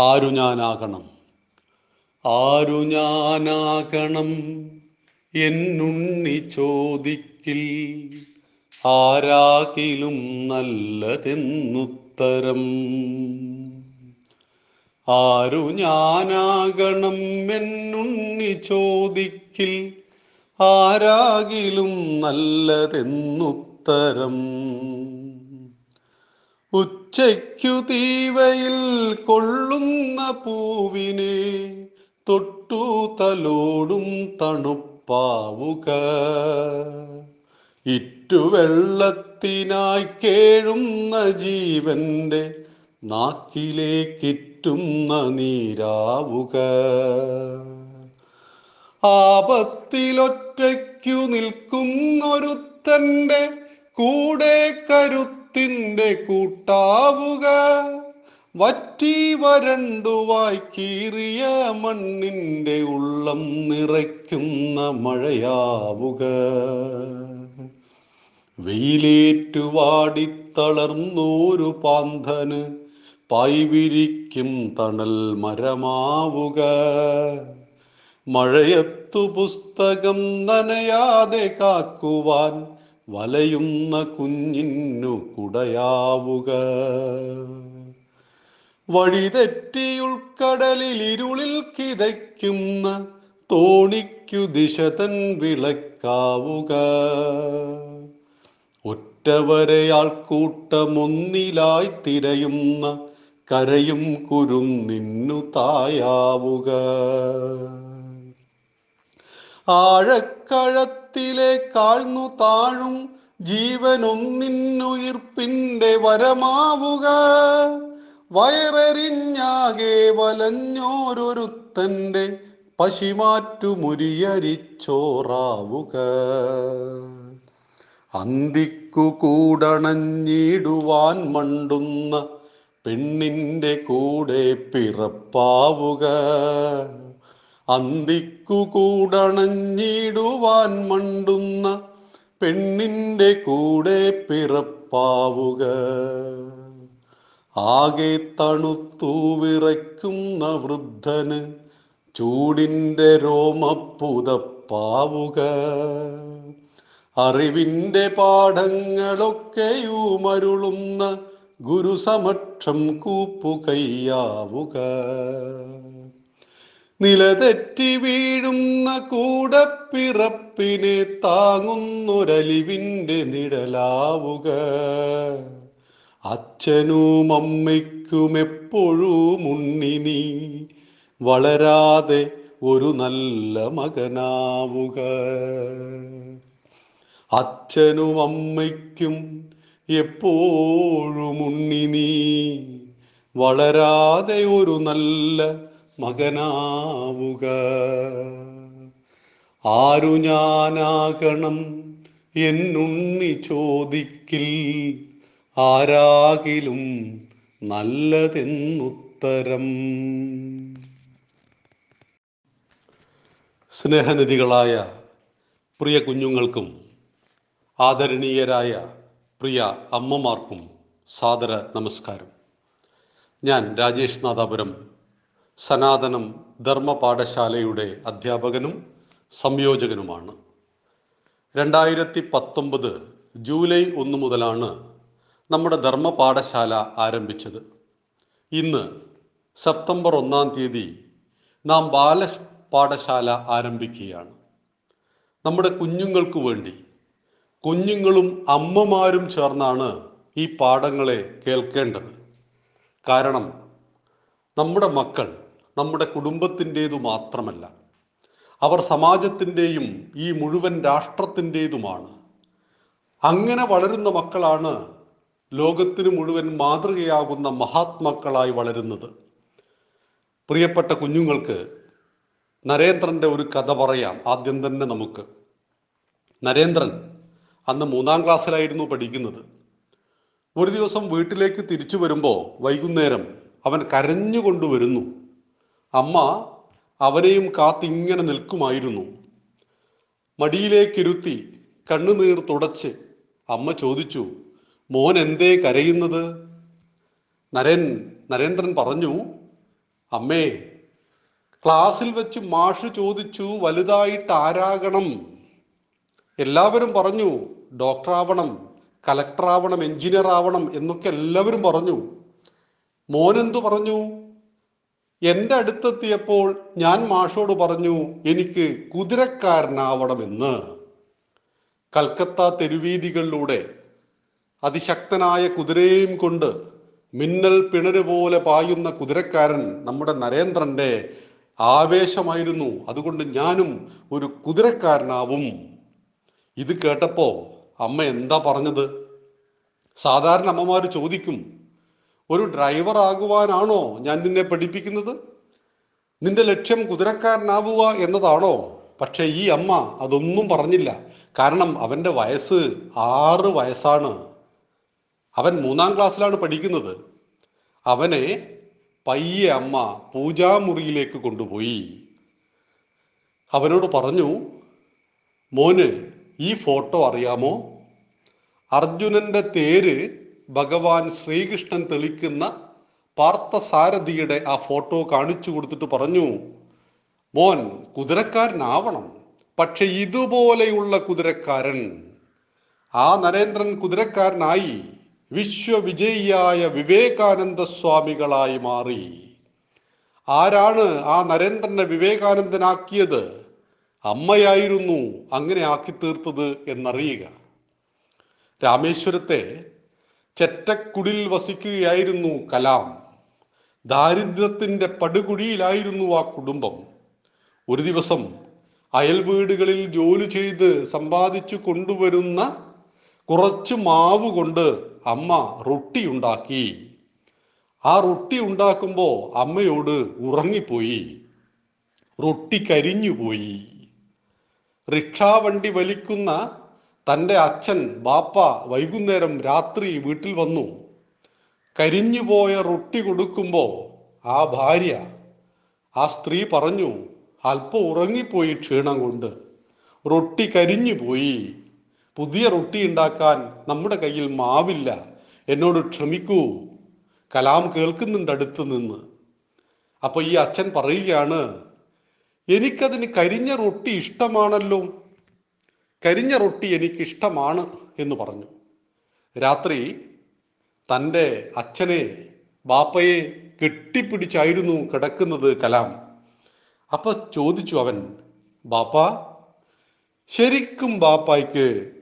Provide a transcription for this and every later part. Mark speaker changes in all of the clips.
Speaker 1: ആരു ഞാനാകണം ആരു ഞാനാകണം എന്നുണ്ണി ചോദിക്കിൽ ആരാകിലും നല്ലതെന്നുത്തരം. ആരു ഞാനാകണം എന്നുണ്ണി ചോദിക്കിൽ ആരാകിലും നല്ലതെന്നുത്തരം. ഉച്ചയ്ക്കു തീവയിൽ കൊള്ളുന്ന പൂവിനെ തൊട്ടു തലോടും തണുപ്പാവുക ഇറ്റുവെള്ളത്തിനായി കേഴുന്ന ജീവന്റെ നാക്കിലേക്കിറ്റുന്ന നീരാവുക. ആപത്തിലൊറ്റയ്ക്കു നിൽക്കുന്നൊരുത്തന്റെ കൂടെ കരുത്തിന്റെ കൂട്ടാവുക. വറ്റി വരണ്ടുവായി കീറിയ മണ്ണിന്റെ ഉള്ളം നിറയ്ക്കുന്ന മഴയാവുക. വെയിലേറ്റുവാടിത്തളർന്നോരു പാന്തന് പായ്വിരിക്കും തണൽ മരമാവുക. മഴയത്തു പുസ്തകം നനയാതെ കാക്കുവാൻ വലയുന്ന കുഞ്ഞിന്നു കുടയാവുക. വഴിതെറ്റിയുൾക്കടലിൽ ഇരുളിൽ കിതയ്ക്കുന്ന തോണിക്കു ദിശതൻ വിളക്കാവുക. ഒറ്റവരെയാൾ കൂട്ടമൊന്നിലായി തിരയുന്ന കരയും കുരുന്നിന്നു തായാവുക. ആഴക്കഴത്തിലെ കാഴ്ന്നു താഴും ജീവനൊന്നിന്നുയിർപ്പിന്റെ വരമാവുക. വയറെറിഞ്ഞാകെ വലഞ്ഞോരൊരുത്തന്റെ പശിമാറ്റു മുരിയരിച്ചോറാവുക അന്തിക്കു കൂടണഞ്ഞിടുവാൻ മണ്ടുന്ന പെണ്ണിന്റെ കൂടെ പിറപ്പാവുക. അന്തിക്കു കൂടണഞ്ഞിടുവാൻ മണ്ടുന്ന പെണ്ണിന്റെ കൂടെ പിറപ്പാവുക. ആകെ തണുത്തു വിറയ്ക്കുന്ന വൃദ്ധന് ചൂടിന്റെ രോമപ്പുതപ്പാവുക. അറിവിന്റെ പാഠങ്ങളൊക്കെയുമരുളുന്ന ഗുരുസമക്ഷം കൂപ്പുകയ്യാവുക നിലതെറ്റി വീഴുന്ന കൂടപ്പിറപ്പിനെ താങ്ങുന്നൊരലിവിന്റെ നിഴലാവുക. അച്ഛനും അമ്മയ്ക്കും എപ്പോഴും ഉണ്ണി നീ വളരാതെ ഒരു നല്ല മകനാവുക. അച്ഛനും അമ്മയ്ക്കും എപ്പോഴും ഉണ്ണി നീ വളരാതെ ഒരു നല്ല മകനാവുക. ആരു ഞാനാകണം എന്നുണ്ണി ചോദിക്കിൽ ആരാകിലും നല്ലതെന്നുത്തരം. സ്നേഹനിധികളായ പ്രിയ കുഞ്ഞുങ്ങൾക്കും ആദരണീയരായ പ്രിയ അമ്മമാർക്കും സാദര നമസ്കാരം. ഞാൻ രാജേഷ് നാദാപുരം സനാതനം ധർമ്മ പാഠശാലയുടെ അധ്യാപകനും സംയോജകനുമാണ്. രണ്ടായിരത്തി പത്തൊമ്പത് ജൂലൈ ഒന്ന് മുതലാണ് നമ്മുടെ ധർമ്മ പാഠശാല ആരംഭിച്ചത്. ഇന്ന് സെപ്റ്റംബർ ഒന്നാം തീയതി നാം ബാല പാഠശാല ആരംഭിക്കുകയാണ്. നമ്മുടെ കുഞ്ഞുങ്ങൾക്ക് വേണ്ടി കുഞ്ഞുങ്ങളും അമ്മമാരും ചേർന്നാണ് ഈ പാഠങ്ങളെ കേൾക്കേണ്ടത്. കാരണം നമ്മുടെ മക്കൾ നമ്മുടെ കുടുംബത്തിന്റേതു മാത്രമല്ല അവർ സമാജത്തിന്റെയും ഈ മുഴുവൻ രാഷ്ട്രത്തിന്റേതുമാണ്. അങ്ങനെ വളരുന്ന മക്കളാണ് ലോകത്തിന് മുഴുവൻ മാതൃകയാകുന്ന മഹാത്മാക്കളായി വളരുന്നത്. പ്രിയപ്പെട്ട കുഞ്ഞുങ്ങൾക്ക് നരേന്ദ്രന്റെ ഒരു കഥ പറയാം ആദ്യം തന്നെ നമുക്ക്. നരേന്ദ്രൻ അന്ന് മൂന്നാം ക്ലാസ്സിലായിരുന്നു പഠിക്കുന്നത്. ഒരു ദിവസം വീട്ടിലേക്ക് തിരിച്ചു വരുമ്പോൾ വൈകുന്നേരം അവൻ കരഞ്ഞുകൊണ്ട് വരുന്നു അമ്മ അവനെയും കാത്തിങ്ങനെ നിൽക്കുമായിരുന്നു. മടിയിലേക്കിരുത്തി കണ്ണുനീർ തുടച്ച് അമ്മ ചോദിച്ചു മോൻ എന്തേ കരയുന്നത്? നരൻ നരേന്ദ്രൻ പറഞ്ഞു അമ്മേ ക്ലാസ്സിൽ വെച്ച് മാഷ് ചോദിച്ചു വലുതായിട്ട് ആരാകണം. എല്ലാവരും പറഞ്ഞു ഡോക്ടറാവണം ആവണം എഞ്ചിനീയർ ആവണം എന്നൊക്കെ എല്ലാവരും പറഞ്ഞു. മോനെന്തു പറഞ്ഞു? എന്റെ അടുത്തെത്തിയപ്പോൾ ഞാൻ മാഷോട് പറഞ്ഞു എനിക്ക് കുതിരക്കാരനാവണമെന്ന്. കൽക്കത്ത തെരുവീതികളിലൂടെ അതിശക്തനായ കുതിരയും കൊണ്ട് മിന്നൽ പിണര് പോലെ പായുന്ന കുതിരക്കാരൻ നമ്മുടെ നരേന്ദ്രന്റെ ആവേശമായിരുന്നു. അതുകൊണ്ട് ഞാനും ഒരു കുതിരക്കാരനാവും. ഇത് കേട്ടപ്പോ അമ്മ എന്താ പറഞ്ഞത്? സാധാരണ അമ്മമാർ ചോദിക്കും ഒരു ഡ്രൈവർ ആകുവാനാണോ ഞാൻ നിന്നെ പഠിപ്പിക്കുന്നത്? നിന്റെ ലക്ഷ്യം കുതിരക്കാരനാവുക എന്നതാണോ? പക്ഷേ ഈ അമ്മ അതൊന്നും പറഞ്ഞില്ല. കാരണം അവന്റെ വയസ്സ് ആറ് വയസ്സാണ്. അവൻ മൂന്നാം ക്ലാസ്സിലാണ് പഠിക്കുന്നത്. അവനെ പയ്യെ അമ്മ പൂജാമുറിയിലേക്ക് കൊണ്ടുപോയി. അവനോട് പറഞ്ഞു മോന് ഈ ഫോട്ടോ അറിയാമോ? അർജുനന്റെ തേര് ഭഗവാൻ ശ്രീകൃഷ്ണൻ തെളിക്കുന്ന പാർത്ഥസാരഥിയുടെ ആ ഫോട്ടോ കാണിച്ചു കൊടുത്തിട്ട് പറഞ്ഞു മോൻ കുതിരക്കാരനാവണം. പക്ഷെ ഇതുപോലെയുള്ള കുതിരക്കാരൻ ആ നരേന്ദ്രൻ കുതിരക്കാരനായി വിശ്വവിജയിയായ വിവേകാനന്ദ സ്വാമികളായി മാറി. ആരാണ് ആ നരേന്ദ്രനെ വിവേകാനന്ദനാക്കിയത്? അമ്മയായിരുന്നു അങ്ങനെ ആക്കി തീർത്തത് എന്നറിയുക. രാമേശ്വരത്തെ ചെറ്റക്കുടിൽ വസിക്കുകയായിരുന്നു കലാം. ദാരിദ്ര്യത്തിന്റെ പടുകുഴിയിലായിരുന്നു ആ കുടുംബം. ഒരു ദിവസം അയൽ വീടുകളിൽ ജോലി ചെയ്ത് സമ്പാദിച്ചു കൊണ്ടുവരുന്ന കുറച്ച് മാവ് കൊണ്ട് അമ്മ റൊട്ടി ഉണ്ടാക്കി. ആ റൊട്ടി ഉണ്ടാക്കുമ്പോൾ അമ്മയോട് ഉറങ്ങിപ്പോയി. റൊട്ടി കരിഞ്ഞുപോയി. റിക്ഷാവണ്ടി വലിക്കുന്ന തന്റെ അച്ഛൻ ബാപ്പ വൈകുന്നേരം രാത്രി വീട്ടിൽ വന്നു. കരിഞ്ഞുപോയ റൊട്ടി കൊടുക്കുമ്പോൾ ആ ഭാര്യ ആ സ്ത്രീ പറഞ്ഞു അല്പം ഉറങ്ങിപ്പോയി ക്ഷീണം കൊണ്ട്. റൊട്ടി കരിഞ്ഞു പോയി പുതിയ റൊട്ടി ഉണ്ടാക്കാൻ നമ്മുടെ കയ്യിൽ മാവില്ല. എന്നോട് ക്ഷമിക്കൂ. കലാം കേൾക്കുന്നുണ്ട് അടുത്ത് നിന്ന്. അപ്പൊ ഈ അച്ഛൻ പറയുകയാണ് എനിക്കതിന് കരിഞ്ഞ റൊട്ടി ഇഷ്ടമാണല്ലോ. കരിഞ്ഞ റൊട്ടി എനിക്ക് ഇഷ്ടമാണ് എന്ന് പറഞ്ഞു. രാത്രി തന്റെ അച്ഛനെ ബാപ്പയെ കെട്ടിപ്പിടിച്ചായിരുന്നു കിടക്കുന്നത് കലാം. അപ്പൊ ചോദിച്ചു അവൻ ബാപ്പ ശരിക്കും ബാപ്പായ്ക്ക്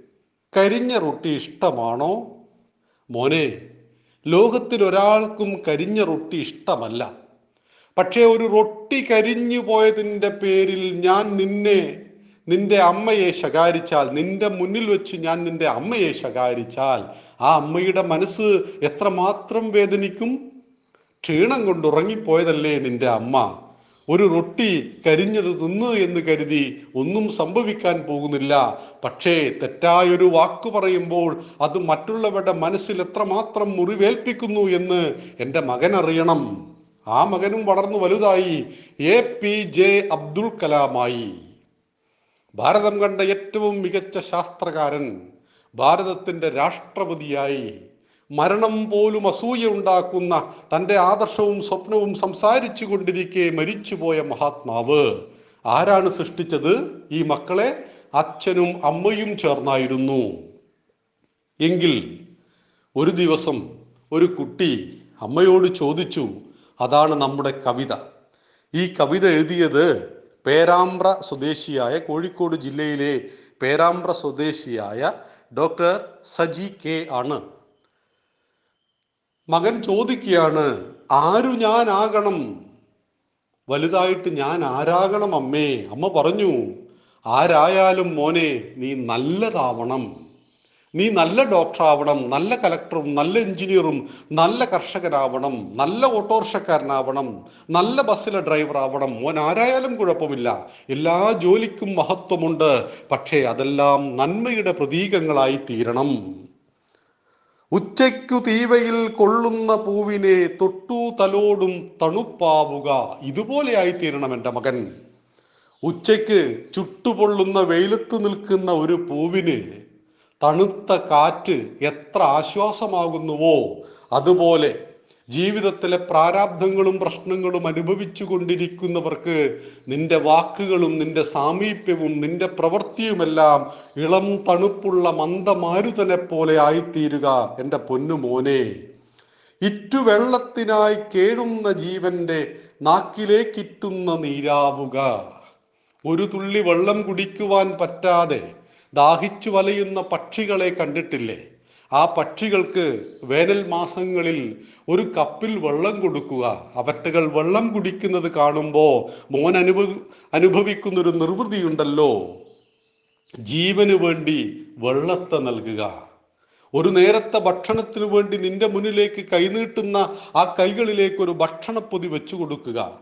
Speaker 1: കരിഞ്ഞ റൊട്ടി ഇഷ്ടമാണോ? മോനെ ലോകത്തിൽ ഒരാൾക്കും കരിഞ്ഞ റൊട്ടി ഇഷ്ടമല്ല. പക്ഷേ ഒരു റൊട്ടി കരിഞ്ഞു പോയതിന്റെ പേരിൽ ഞാൻ നിന്നെ നിന്റെ അമ്മയെ ശകാരിച്ചാൽ നിന്റെ മുന്നിൽ വെച്ച് ഞാൻ നിന്റെ അമ്മയെ ശകാരിച്ചാൽ ആ അമ്മയുടെ മനസ്സ് എത്രമാത്രം വേദനിക്കും? ക്ഷീണം കൊണ്ട് ഉറങ്ങിപ്പോയതല്ലേ നിന്റെ അമ്മ? ഒരു റൊട്ടി കരിഞ്ഞത് നിന്ന് എന്ന് കരുതി ഒന്നും സംഭവിക്കാൻ പോകുന്നില്ല. പക്ഷേ തെറ്റായൊരു വാക്ക് പറയുമ്പോൾ അത് മറ്റുള്ളവരുടെ മനസ്സിൽ എത്രമാത്രം മുറിവേൽപ്പിക്കുന്നു എന്ന് എന്റെ മകൻ അറിയണം. ആ മകനും വളർന്നു വലുതായി. എ പി ജെ അബ്ദുൾ കലാമായി. ഭാരതം കണ്ട ഏറ്റവും മികച്ച ശാസ്ത്രകാരൻ ഭാരതത്തിന്റെ രാഷ്ട്രപതിയായി മരണം പോലും അസൂയ ഉണ്ടാക്കുന്ന തന്റെ ആദർശവും സ്വപ്നവും സംസാരിച്ചു കൊണ്ടിരിക്കെ മരിച്ചുപോയ മഹാത്മാവ്. ആരാണ് സൃഷ്ടിച്ചത്? ഈ മക്കളെ അച്ഛനും അമ്മയും ചേർന്നായിരുന്നു. എങ്കിൽ ഒരു ദിവസം ഒരു കുട്ടി അമ്മയോട് ചോദിച്ചു അതാണ് നമ്മുടെ കവിത. ഈ കവിത എഴുതിയത് പേരാമ്പ്ര സ്വദേശിയായ കോഴിക്കോട് ജില്ലയിലെ പേരാമ്പ്ര സ്വദേശിയായ ഡോക്ടർ സജി കെ ആണ്. മകൻ ചോദിക്കുകയാണ് ആരു ഞാനാകണം? വലുതായിട്ട് ഞാൻ ആരാകണം അമ്മേ. അമ്മ പറഞ്ഞു ആരായാലും മോനെ നീ നല്ലതാവണം. നീ നല്ല ഡോക്ടറാവണം നല്ല കലക്ടറും നല്ല എഞ്ചിനീയറും നല്ല കർഷകനാവണം നല്ല ഓട്ടോറിക്ഷക്കാരനാവണം നല്ല ബസ്സിലെ ഡ്രൈവറാവണം. മോൻ ആരായാലും കുഴപ്പമില്ല. എല്ലാ ജോലിക്കും മഹത്വമുണ്ട്. പക്ഷേ അതെല്ലാം നന്മയുടെ പ്രതീകങ്ങളായി തീരണം. ഉച്ചയ്ക്കു തീവയിൽ കൊള്ളുന്ന പൂവിനെ തൊട്ടു തലോടും തണുപ്പാവുക. ഇതുപോലെയായി തീരണം എന്റെ മകൻ. ഉച്ചയ്ക്ക് ചുട്ടുപൊള്ളുന്ന വെയിലത്ത് നിൽക്കുന്ന ഒരു പൂവിന് തണുത്ത കാറ്റ് എത്ര ആശ്വാസമാകുന്നുവോ. അതുപോലെ ജീവിതത്തിലെ പ്രാരാബ്ധങ്ങളും പ്രശ്നങ്ങളും അനുഭവിച്ചു കൊണ്ടിരിക്കുന്നവർക്ക് നിന്റെ വാക്കുകളും നിന്റെ സാമീപ്യവും നിന്റെ പ്രവൃത്തിയുമെല്ലാം ഇളം തണുപ്പുള്ള മന്ദമാരുതനെ പോലെ ആയിത്തീരുക എന്റെ പൊന്നു മോനെ. ഇറ്റുവെള്ളത്തിനായി കേഴുന്ന ജീവന്റെ നാക്കിലേക്കിറ്റുന്ന നീരാവുക. ഒരു തുള്ളി വെള്ളം കുടിക്കുവാൻ പറ്റാതെ ദാഹിച്ചു വലയുന്ന പക്ഷികളെ കണ്ടിട്ടില്ലേ? ആ പക്ഷികൾക്ക് വേനൽ മാസങ്ങളിൽ ഒരു കപ്പിൽ വെള്ളം കൊടുക്കുക. അവറ്റകൾ വെള്ളം കുടിക്കുന്നത് കാണുമ്പോൾ മോൻ അനുഭ അനുഭവിക്കുന്നൊരു നിർവൃതിയുണ്ടല്ലോ. ജീവന് വേണ്ടി വെള്ളത്തെ നൽകുക. ഒരു നേരത്തെ ഭക്ഷണത്തിനു വേണ്ടി നിന്റെ മുന്നിലേക്ക് കൈനീട്ടുന്ന ആ കൈകളിലേക്ക് ഒരു ഭക്ഷണപ്പൊതി വെച്ചു കൊടുക്കുക.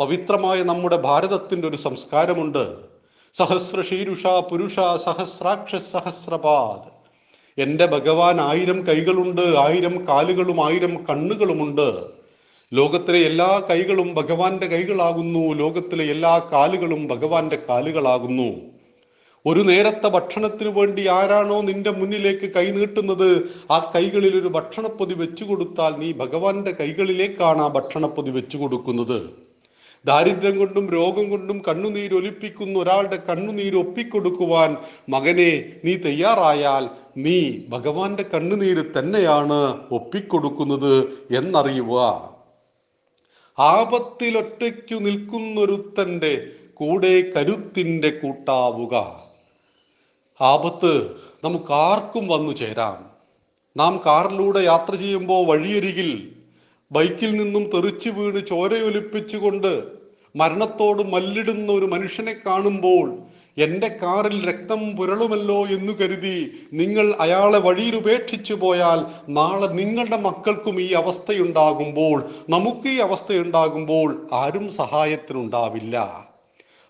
Speaker 1: പവിത്രമായ നമ്മുടെ ഭാരതത്തിന്റെ ഒരു സംസ്കാരമുണ്ട്. സഹസ്ര ശീരുഷ പുരുഷ സഹസ്രാക്ഷ സഹസ്രപാദ്. എന്റെ ഭഗവാൻ ആയിരം കൈകളുണ്ട് ആയിരം കാലുകളും ആയിരം കണ്ണുകളുമുണ്ട്. ലോകത്തിലെ എല്ലാ കൈകളും ഭഗവാന്റെ കൈകളാകുന്നു ലോകത്തിലെ എല്ലാ കാലുകളും ഭഗവാന്റെ കാലുകളാകുന്നു. ഒരു നേരത്തെ ഭക്ഷണത്തിന് വേണ്ടി ആരാണോ നിന്റെ മുന്നിലേക്ക് കൈ നീട്ടുന്നത് ആ കൈകളിൽ ഒരു ഭക്ഷണപ്പൊതി വെച്ചു കൊടുത്താൽ നീ ഭഗവാന്റെ കൈകളിലേക്കാണ് ആ ഭക്ഷണപ്പൊതി വെച്ചു കൊടുക്കുന്നത് ദാരിദ്ര്യം കൊണ്ടും രോഗം കൊണ്ടും കണ്ണുനീരൊലിപ്പിക്കുന്ന ഒരാളുടെ കണ്ണുനീര് ഒപ്പിക്കൊടുക്കുവാൻ മകനെ നീ തയ്യാറായാൽ നീ ഭഗവാന്റെ കണ്ണുനീര് തന്നെയാണ് ഒപ്പിക്കൊടുക്കുന്നത് എന്നറിയുക. ആപത്തിലൊറ്റയ്ക്കു നിൽക്കുന്നൊരുത്തന്റെ കൂടെ കരുത്തിന്റെ കൂട്ടാവുക. ആപത്ത് നമുക്കാർക്കും വന്നു ചേരാം. നാം കാറിലൂടെ യാത്ര ചെയ്യുമ്പോൾ വഴിയരികിൽ ബൈക്കിൽ നിന്നും തെറിച്ചു വീണ് ചോരയൊലിപ്പിച്ചുകൊണ്ട് മരണത്തോട് മല്ലിടുന്ന ഒരു മനുഷ്യനെ കാണുമ്പോൾ എന്റെ കാറിൽ രക്തം പുരളുമല്ലോ എന്ന് കരുതി നിങ്ങൾ അയാളെ വഴിയിൽ ഉപേക്ഷിച്ചു പോയാൽ നാളെ നിങ്ങളുടെ മക്കൾക്കും ഈ അവസ്ഥയുണ്ടാകുമ്പോൾ നമുക്ക് ഈ അവസ്ഥയുണ്ടാകുമ്പോൾ ആരും സഹായത്തിനുണ്ടാവില്ല.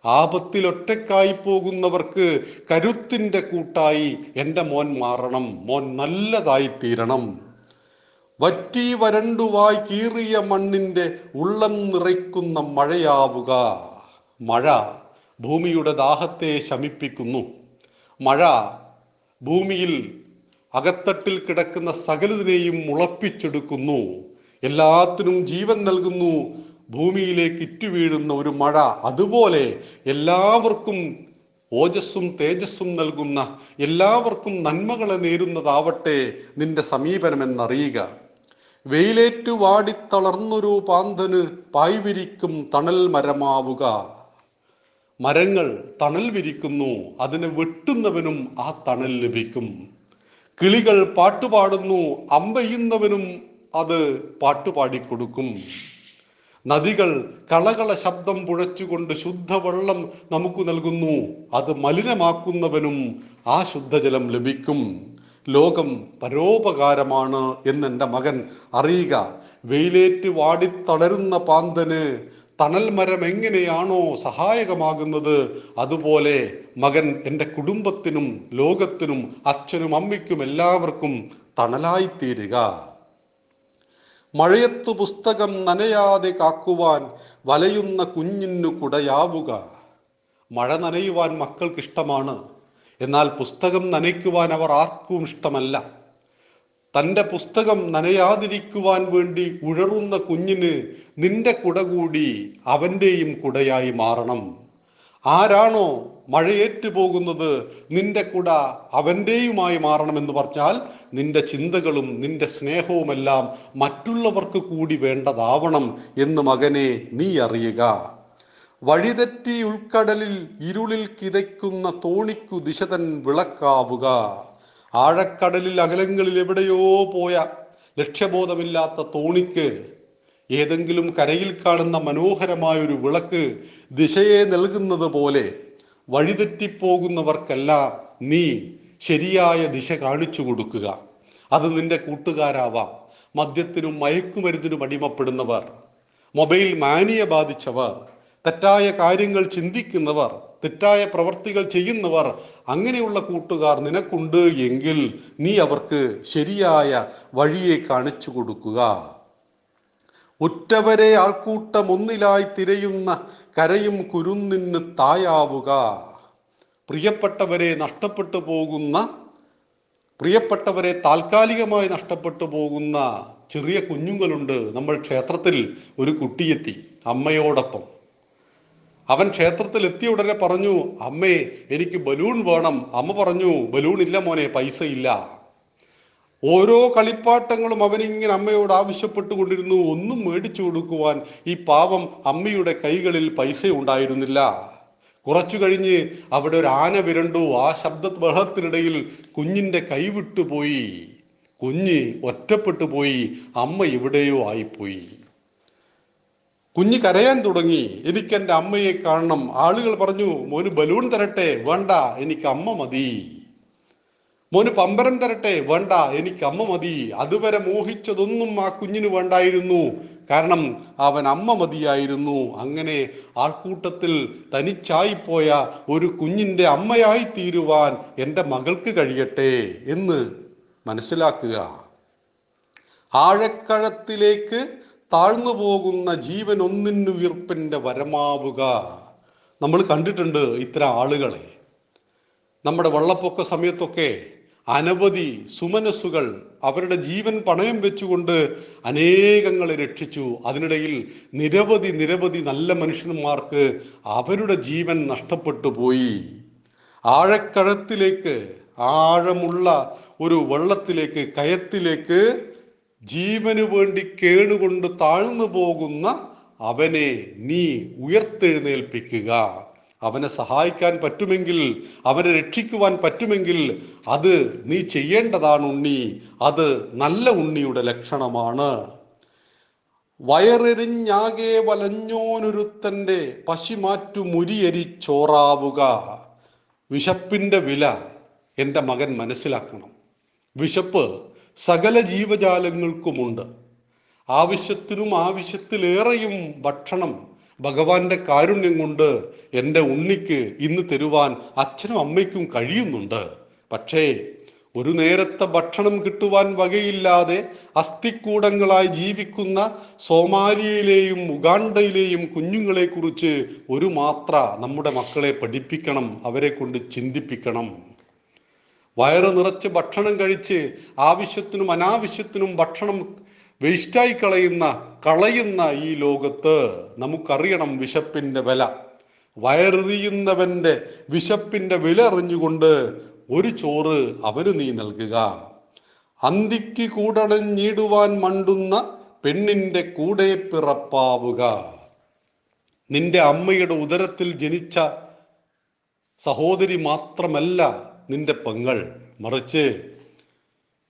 Speaker 1: ആപത്തിൽ ഒറ്റക്കായി പോകുന്നവർക്ക് കരുത്തിന്റെ കൂട്ടായി എന്റെ മോൻ മാറണം മോൻ നല്ലതായി തീരണം. വറ്റി വരണ്ടുവായി കീറിയ മണ്ണിന്റെ ഉള്ളം നിറയ്ക്കുന്ന മഴയാവുക. മഴ ഭൂമിയുടെ ദാഹത്തെ ശമിപ്പിക്കുന്നു. മഴ ഭൂമിയിൽ അകത്തട്ടിൽ കിടക്കുന്ന സകലതിനെയും മുളപ്പിച്ചെടുക്കുന്നു. എല്ലാത്തിനും ജീവൻ നൽകുന്നു. ഭൂമിയിലേക്ക് ഇറ്റുവീഴുന്ന ഒരു മഴ. അതുപോലെ എല്ലാവർക്കും ഓജസ്സും തേജസ്സും നൽകുന്ന എല്ലാവർക്കും നന്മകളെ നേരുന്നതാവട്ടെ നിന്റെ സമീപനമെന്നറിയുക. വെയിലേറ്റു വാടിത്തളർന്നൊരു പാന്തന് പായ്വിരിക്കും തണൽ മരമാവുക. മരങ്ങൾ തണൽ വിരിക്കുന്നു അതിനെ വെട്ടുന്നവനും ആ തണൽ ലഭിക്കും. കിളികൾ പാട്ടുപാടുന്നു അമ്പെയ്യുന്നവനും അത് പാട്ടുപാടിക്കൊടുക്കും. നദികൾ കളകള ശബ്ദം പുഴച്ചുകൊണ്ട് ശുദ്ധവെള്ളം നമുക്ക് നൽകുന്നു അത് മലിനമാക്കുന്നവനും ആ ശുദ്ധജലം ലഭിക്കും. ലോകം പരോപകാരമാണ് എന്ന് എന്റെ മകൻ അറിയുക. വെയിലേറ്റ് വാടിത്തളരുന്ന പാന്തന് തണൽ മരം എങ്ങനെയാണോ സഹായകമാകുന്നത്? അതുപോലെ മകൻ എന്റെ കുടുംബത്തിനും ലോകത്തിനും അച്ഛനും അമ്മയ്ക്കും എല്ലാവർക്കും തണലായിത്തീരുക. മഴയത്തു പുസ്തകം നനയാതെ കാക്കുവാൻ വലയുന്ന കുഞ്ഞിനു കുടയാവുക. മഴ നനയുവാൻ മക്കൾക്ക് ഇഷ്ടമാണ് എന്നാൽ പുസ്തകം നനയ്ക്കുവാൻ അവർ ആർക്കും ഇഷ്ടമല്ല. തന്റെ പുസ്തകം നനയാതിരിക്കുവാൻ വേണ്ടി ഉഴറുന്ന കുഞ്ഞിന് നിന്റെ കുട കൂടി അവന്റെയും കുടയായി മാറണം. ആരാണോ മഴയേറ്റു പോകുന്നത് നിന്റെ കുട അവന്റെയുമായി മാറണമെന്ന് പറഞ്ഞാൽ നിന്റെ ചിന്തകളും നിന്റെ സ്നേഹവുമെല്ലാം മറ്റുള്ളവർക്ക് കൂടി വേണ്ടതാവണം എന്ന് മകനെ നീ അറിയുക. വഴിതെറ്റി ഉൾക്കടലിൽ ഇരുളിൽ കിതയ്ക്കുന്ന തോണിക്കു ദിശതൻ വിളക്കാവുക. ആഴക്കടലിൽ അകലങ്ങളിൽ എവിടെയോ പോയ ലക്ഷ്യബോധമില്ലാത്ത തോണിക്ക് ഏതെങ്കിലും കരയിൽ കാണുന്ന മനോഹരമായ ഒരു വിളക്ക് ദിശയെ നൽകുന്നത് പോലെ വഴിതെറ്റിപ്പോകുന്നവർക്കെല്ലാം നീ ശരിയായ ദിശ കാണിച്ചു കൊടുക്കുക. അത് നിന്റെ കൂട്ടുകാരാവാം. മദ്യത്തിനും മയക്കുമരുന്നിനും അടിമപ്പെടുന്നവർ. മൊബൈൽ മാനിയ ബാധിച്ചവർ. തെറ്റായ കാര്യങ്ങൾ ചിന്തിക്കുന്നവർ തെറ്റായ പ്രവർത്തികൾ ചെയ്യുന്നവർ അങ്ങനെയുള്ള കൂട്ടുകാർ നിനക്കുണ്ട് എങ്കിൽ നീ അവർക്ക് ശരിയായ വഴിയെ കാണിച്ചു കൊടുക്കുക. ഒറ്റവരെ ആൾക്കൂട്ടം ഒന്നിലായി തിരയുന്ന കരയും കുരുന്നിന് തായാവുക. പ്രിയപ്പെട്ടവരെ നഷ്ടപ്പെട്ടു പോകുന്ന പ്രിയപ്പെട്ടവരെ താൽക്കാലികമായി നഷ്ടപ്പെട്ടു പോകുന്ന ചെറിയ കുഞ്ഞുങ്ങളുണ്ട്. നമ്മൾ ക്ഷേത്രത്തിൽ ഒരു കുട്ടിയെത്തി അമ്മയോടൊപ്പം. അവൻ ക്ഷേത്രത്തിൽ എത്തിയ ഉടനെ പറഞ്ഞു അമ്മേ എനിക്ക് ബലൂൺ വേണം. അമ്മ പറഞ്ഞു ബലൂൺ ഇല്ല മോനെ പൈസ ഇല്ല ഓരോ കളിപ്പാട്ടങ്ങളും അവനിങ്ങനെ അമ്മയോട് ആവശ്യപ്പെട്ടുകൊണ്ടിരുന്നു. ഒന്നും മേടിച്ചു കൊടുക്കുവാൻ ഈ പാവം അമ്മയുടെ കൈകളിൽ പൈസ ഉണ്ടായിരുന്നില്ല. കുറച്ചു കഴിഞ്ഞ് അവിടെ ഒരു ആന വിരണ്ടു. ആ ശബ്ദ ബഹളത്തിനിടയിൽ കുഞ്ഞിന്റെ കൈവിട്ടുപോയി. കുഞ്ഞ് ഒറ്റപ്പെട്ടു പോയി അമ്മ എവിടെയോ ആയിപ്പോയി. കുഞ്ഞ് കരയാൻ തുടങ്ങി. എനിക്ക് എന്റെ അമ്മയെ കാണണം. ആളുകൾ പറഞ്ഞു മോന് ബലൂൺ തരട്ടെ വേണ്ട എനിക്ക് അമ്മ മതി. മോന് പമ്പരം തരട്ടെ വേണ്ട എനിക്ക് അമ്മ മതി. അതുവരെ മോഹിച്ചതൊന്നും ആ കുഞ്ഞിന് വേണ്ടായിരുന്നു. കാരണം അവൻ അമ്മ മതിയായിരുന്നു. അങ്ങനെ ആൾക്കൂട്ടത്തിൽ തനിച്ചായിപ്പോയ ഒരു കുഞ്ഞിന്റെ അമ്മയായി തീരുവാൻ എന്റെ മകൾക്ക് കഴിയട്ടെ എന്ന് മനസ്സിലാക്കുക. ആഴക്കഴത്തിലേക്ക് താഴ്ന്നു പോകുന്ന ജീവൻ ഒന്നിനു വീർപ്പിന്റെ വരമാവുക. നമ്മൾ കണ്ടിട്ടുണ്ട് ഇത്തരം ആളുകളെ. നമ്മുടെ വെള്ളപ്പൊക്ക സമയത്തൊക്കെ അനവധി സുമനസ്സുകൾ അവരുടെ ജീവൻ പണയം വെച്ചുകൊണ്ട് അനേകങ്ങളെ രക്ഷിച്ചു. അതിനിടയിൽ നിരവധി നിരവധി നല്ല മനുഷ്യന്മാർക്ക് അവരുടെ ജീവൻ നഷ്ടപ്പെട്ടു പോയി. ആഴക്കഴത്തിലേക്ക് ആഴമുള്ള ഒരു വെള്ളത്തിലേക്ക് കയത്തിലേക്ക് ജീവന് വേണ്ടി കേടുകൊണ്ട് താഴ്ന്നു പോകുന്ന അവനെ നീ ഉയർത്തെഴുന്നേൽപ്പിക്കുക. അവനെ സഹായിക്കാൻ പറ്റുമെങ്കിൽ അവനെ രക്ഷിക്കുവാൻ പറ്റുമെങ്കിൽ അത് നീ ചെയ്യേണ്ടതാണ് ഉണ്ണി. അത് നല്ല ഉണ്ണിയുടെ ലക്ഷണമാണ്. വയറെരിഞ്ഞാകെ വലഞ്ഞോനൊരുത്തന്റെ പശിമാറ്റു മുരിയരിച്ചോറാവുക വിശപ്പിന്റെ വില എന്റെ മകൻ മനസ്സിലാക്കണം. വിശപ്പ് സകല ജീവജാലങ്ങൾക്കുമുണ്ട്. ആവശ്യത്തിനും ആവശ്യത്തിലേറെയും ഭക്ഷണം ഭഗവാന്റെ കാരുണ്യം കൊണ്ട് എന്റെ ഉണ്ണിക്ക് ഇന്ന് തരുവാൻ അച്ഛനും അമ്മയ്ക്കും കഴിയുന്നുണ്ട്. പക്ഷേ ഒരു നേരത്തെ ഭക്ഷണം കിട്ടുവാൻ വകയില്ലാതെ അസ്ഥിക്കൂടങ്ങളായി ജീവിക്കുന്ന സോമാലിയയിലെയും ഉഗാണ്ടയിലെയും കുഞ്ഞുങ്ങളെക്കുറിച്ച് ഒരു മാത്ര നമ്മുടെ മക്കളെ പഠിപ്പിക്കണം അവരെ കൊണ്ട് ചിന്തിപ്പിക്കണം. വയറ് നിറച്ച് ഭക്ഷണം കഴിച്ച് ആവശ്യത്തിനും അനാവശ്യത്തിനും ഭക്ഷണം വേസ്റ്റായി കളയുന്ന കളയുന്ന ഈ ലോകത്ത് നമുക്കറിയണം വിശപ്പിന്റെ വില. വയറെറിയുന്നവന്റെ വിശപ്പിന്റെ വില അറിഞ്ഞുകൊണ്ട് ഒരു ചോറ് അവന് നീ നൽകുക. അന്തിക്ക് കൂടണഞ്ഞിടുവാൻ മണ്ടുന്ന പെണ്ണിന്റെ കൂടെ പിറപ്പാവുക. നിന്റെ അമ്മയുടെ ഉദരത്തിൽ ജനിച്ച സഹോദരി മാത്രമല്ല നിന്റെ പെങ്ങൾ. മറിച്ച്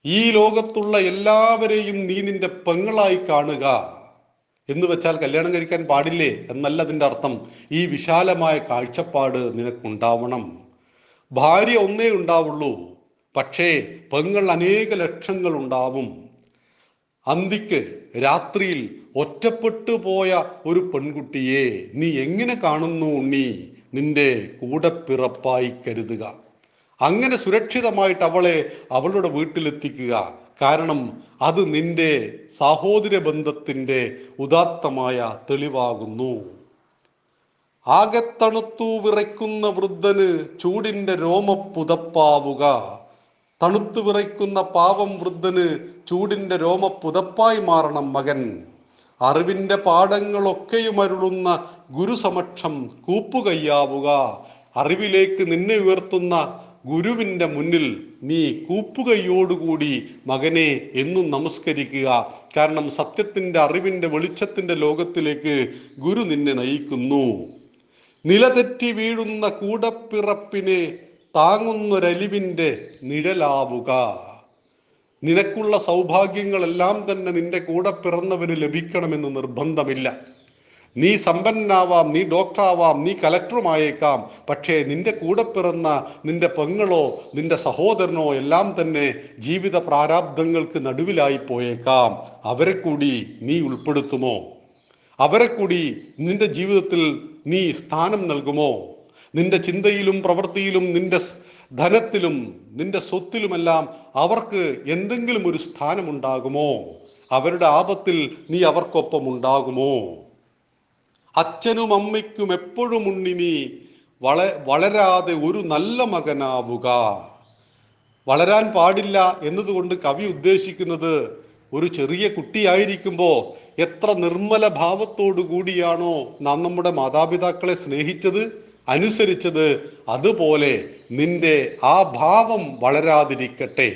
Speaker 1: ഈ ലോകത്തുള്ള എല്ലാവരെയും നീ നിന്റെ പെങ്ങളായി കാണുക. എന്ന് വെച്ചാൽ കല്യാണം കഴിക്കാൻ പാടില്ലേ എന്നല്ല അതിന്റെ അർത്ഥം ഈ വിശാലമായ കാഴ്ചപ്പാട് നിനക്കുണ്ടാവണം. ഭാര്യ ഒന്നേ ഉണ്ടാവുള്ളൂ പക്ഷേ പെങ്ങൾ അനേക ലക്ഷങ്ങൾ ഉണ്ടാവും അന്തിക്ക് രാത്രിയിൽ ഒറ്റപ്പെട്ടു പോയ ഒരു പെൺകുട്ടിയെ നീ എങ്ങനെ കാണുന്നു ഉണ്ണി? നിന്റെ കൂടപ്പിറപ്പായി കരുതുക. അങ്ങനെ സുരക്ഷിതമായിട്ട് അവളെ അവളുടെ വീട്ടിലെത്തിക്കുക. കാരണം അത് നിന്റെ സാഹോദര്യ ബന്ധത്തിന്റെ ഉദാത്തമായ തെളിവാകുന്നു. ആകെ തണുത്തു വിറയ്ക്കുന്ന വൃദ്ധന് ചൂടിന്റെ രോമപ്പുതപ്പാവുക തണുത്തു വിറയ്ക്കുന്ന പാവം വൃദ്ധന് ചൂടിന്റെ രോമപ്പുതപ്പായി മാറണം മകൻ. അറിവിന്റെ പാഠങ്ങളൊക്കെയും അരുളുന്ന ഗുരുസമക്ഷം കൂപ്പുകയ്യാവുക അറിവിലേക്ക് നിന്നെ ഉയർത്തുന്ന ഗുരുവിന്റെ മുന്നിൽ നീ കൂപ്പുകയോടുകൂടി മകനെ എന്നും നമസ്കരിക്കുക. കാരണം സത്യത്തിന്റെ അറിവിന്റെ വെളിച്ചത്തിന്റെ ലോകത്തിലേക്ക് ഗുരു നിന്നെ നയിക്കുന്നു. നിലതെറ്റി വീഴുന്ന കൂടപ്പിറപ്പിനെ താങ്ങുന്നൊരലിവിന്റെ നിഴലാവുക. നിനക്കുള്ള സൗഭാഗ്യങ്ങളെല്ലാം തന്നെ നിന്റെ കൂടെ പിറന്നവന് ലഭിക്കണമെന്ന് നിർബന്ധമില്ല. നീ സമ്പന്നനാവാം നീ ഡോക്ടറാവാം നീ കലക്ടറുമായേക്കാം. പക്ഷേ നിന്റെ കൂടെ പിറന്ന നിന്റെ പെങ്ങളോ നിന്റെ സഹോദരനോ എല്ലാം തന്നെ ജീവിത പ്രാരാബ്ദങ്ങൾക്ക് നടുവിലായി പോയേക്കാം. അവരെ കൂടി നീ ഉൾപ്പെടുത്തുമോ? അവരെ കൂടി നിന്റെ ജീവിതത്തിൽ നീ സ്ഥാനം നൽകുമോ? നിന്റെ ചിന്തയിലും പ്രവൃത്തിയിലും നിന്റെ ധനത്തിലും നിന്റെ സ്വത്തിലുമെല്ലാം അവർക്ക് എന്തെങ്കിലും ഒരു സ്ഥാനമുണ്ടാകുമോ? അവരുടെ ആപത്തിൽ നീ അവർക്കൊപ്പം ഉണ്ടാകുമോ? അച്ഛനും അമ്മയ്ക്കും എപ്പോഴും ഉണ്ണി നീ വള വളരാതെ ഒരു നല്ല മകനാവുക. വളരാൻ പാടില്ല എന്നതുകൊണ്ട് കവി ഉദ്ദേശിക്കുന്നത് ഒരു ചെറിയ കുട്ടിയായിരിക്കുമ്പോൾ എത്ര നിർമ്മല ഭാവത്തോടു കൂടിയാണോ നാം നമ്മുടെ മാതാപിതാക്കളെ സ്നേഹിച്ചത് അനുസരിച്ചത് അതുപോലെ നിന്റെ ആ ഭാവം വളരാതിരിക്കട്ടെ.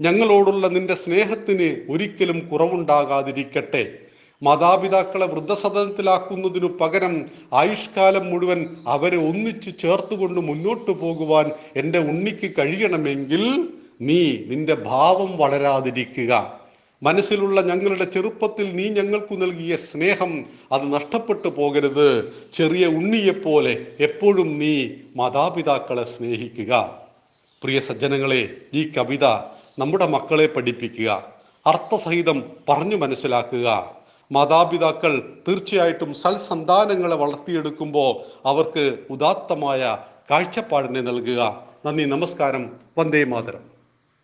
Speaker 1: ഞങ്ങളോടുള്ള നിന്റെ സ്നേഹത്തിന് ഒരിക്കലും കുറവുണ്ടാകാതിരിക്കട്ടെ. മാതാപിതാക്കളെ വൃദ്ധസദനത്തിലാക്കുന്നതിനു പകരം ആയുഷ്കാലം മുഴുവൻ അവരെ ഒന്നിച്ചു ചേർത്തുകൊണ്ട് മുന്നോട്ടു പോകുവാൻ എന്റെ ഉണ്ണിക്ക് കഴിയണമെങ്കിൽ നീ നിന്റെ ഭാവം വളരാതിരിക്കുക. മനസ്സിലുള്ള ഞങ്ങളുടെ ചെറുപ്പത്തിൽ നീ ഞങ്ങൾക്ക് നൽകിയ സ്നേഹം അത് നഷ്ടപ്പെട്ടു പോകരുത്. ചെറിയ ഉണ്ണിയെപ്പോലെ എപ്പോഴും നീ മാതാപിതാക്കളെ സ്നേഹിക്കുക. പ്രിയ സജ്ജനങ്ങളെ ഈ കവിത നമ്മുടെ മക്കളെ പഠിപ്പിക്കുക. അർത്ഥസഹിതം പറഞ്ഞു മനസ്സിലാക്കുക. മാതാപിതാക്കൾ തീർച്ചയായിട്ടും സൽസന്താനങ്ങളെ വളർത്തിയെടുക്കുമ്പോൾ അവർക്ക് ഉദാത്തമായ കാഴ്ചപ്പാടിനെ നൽകുക. നന്ദി നമസ്കാരം. വന്ദേ മാതരം.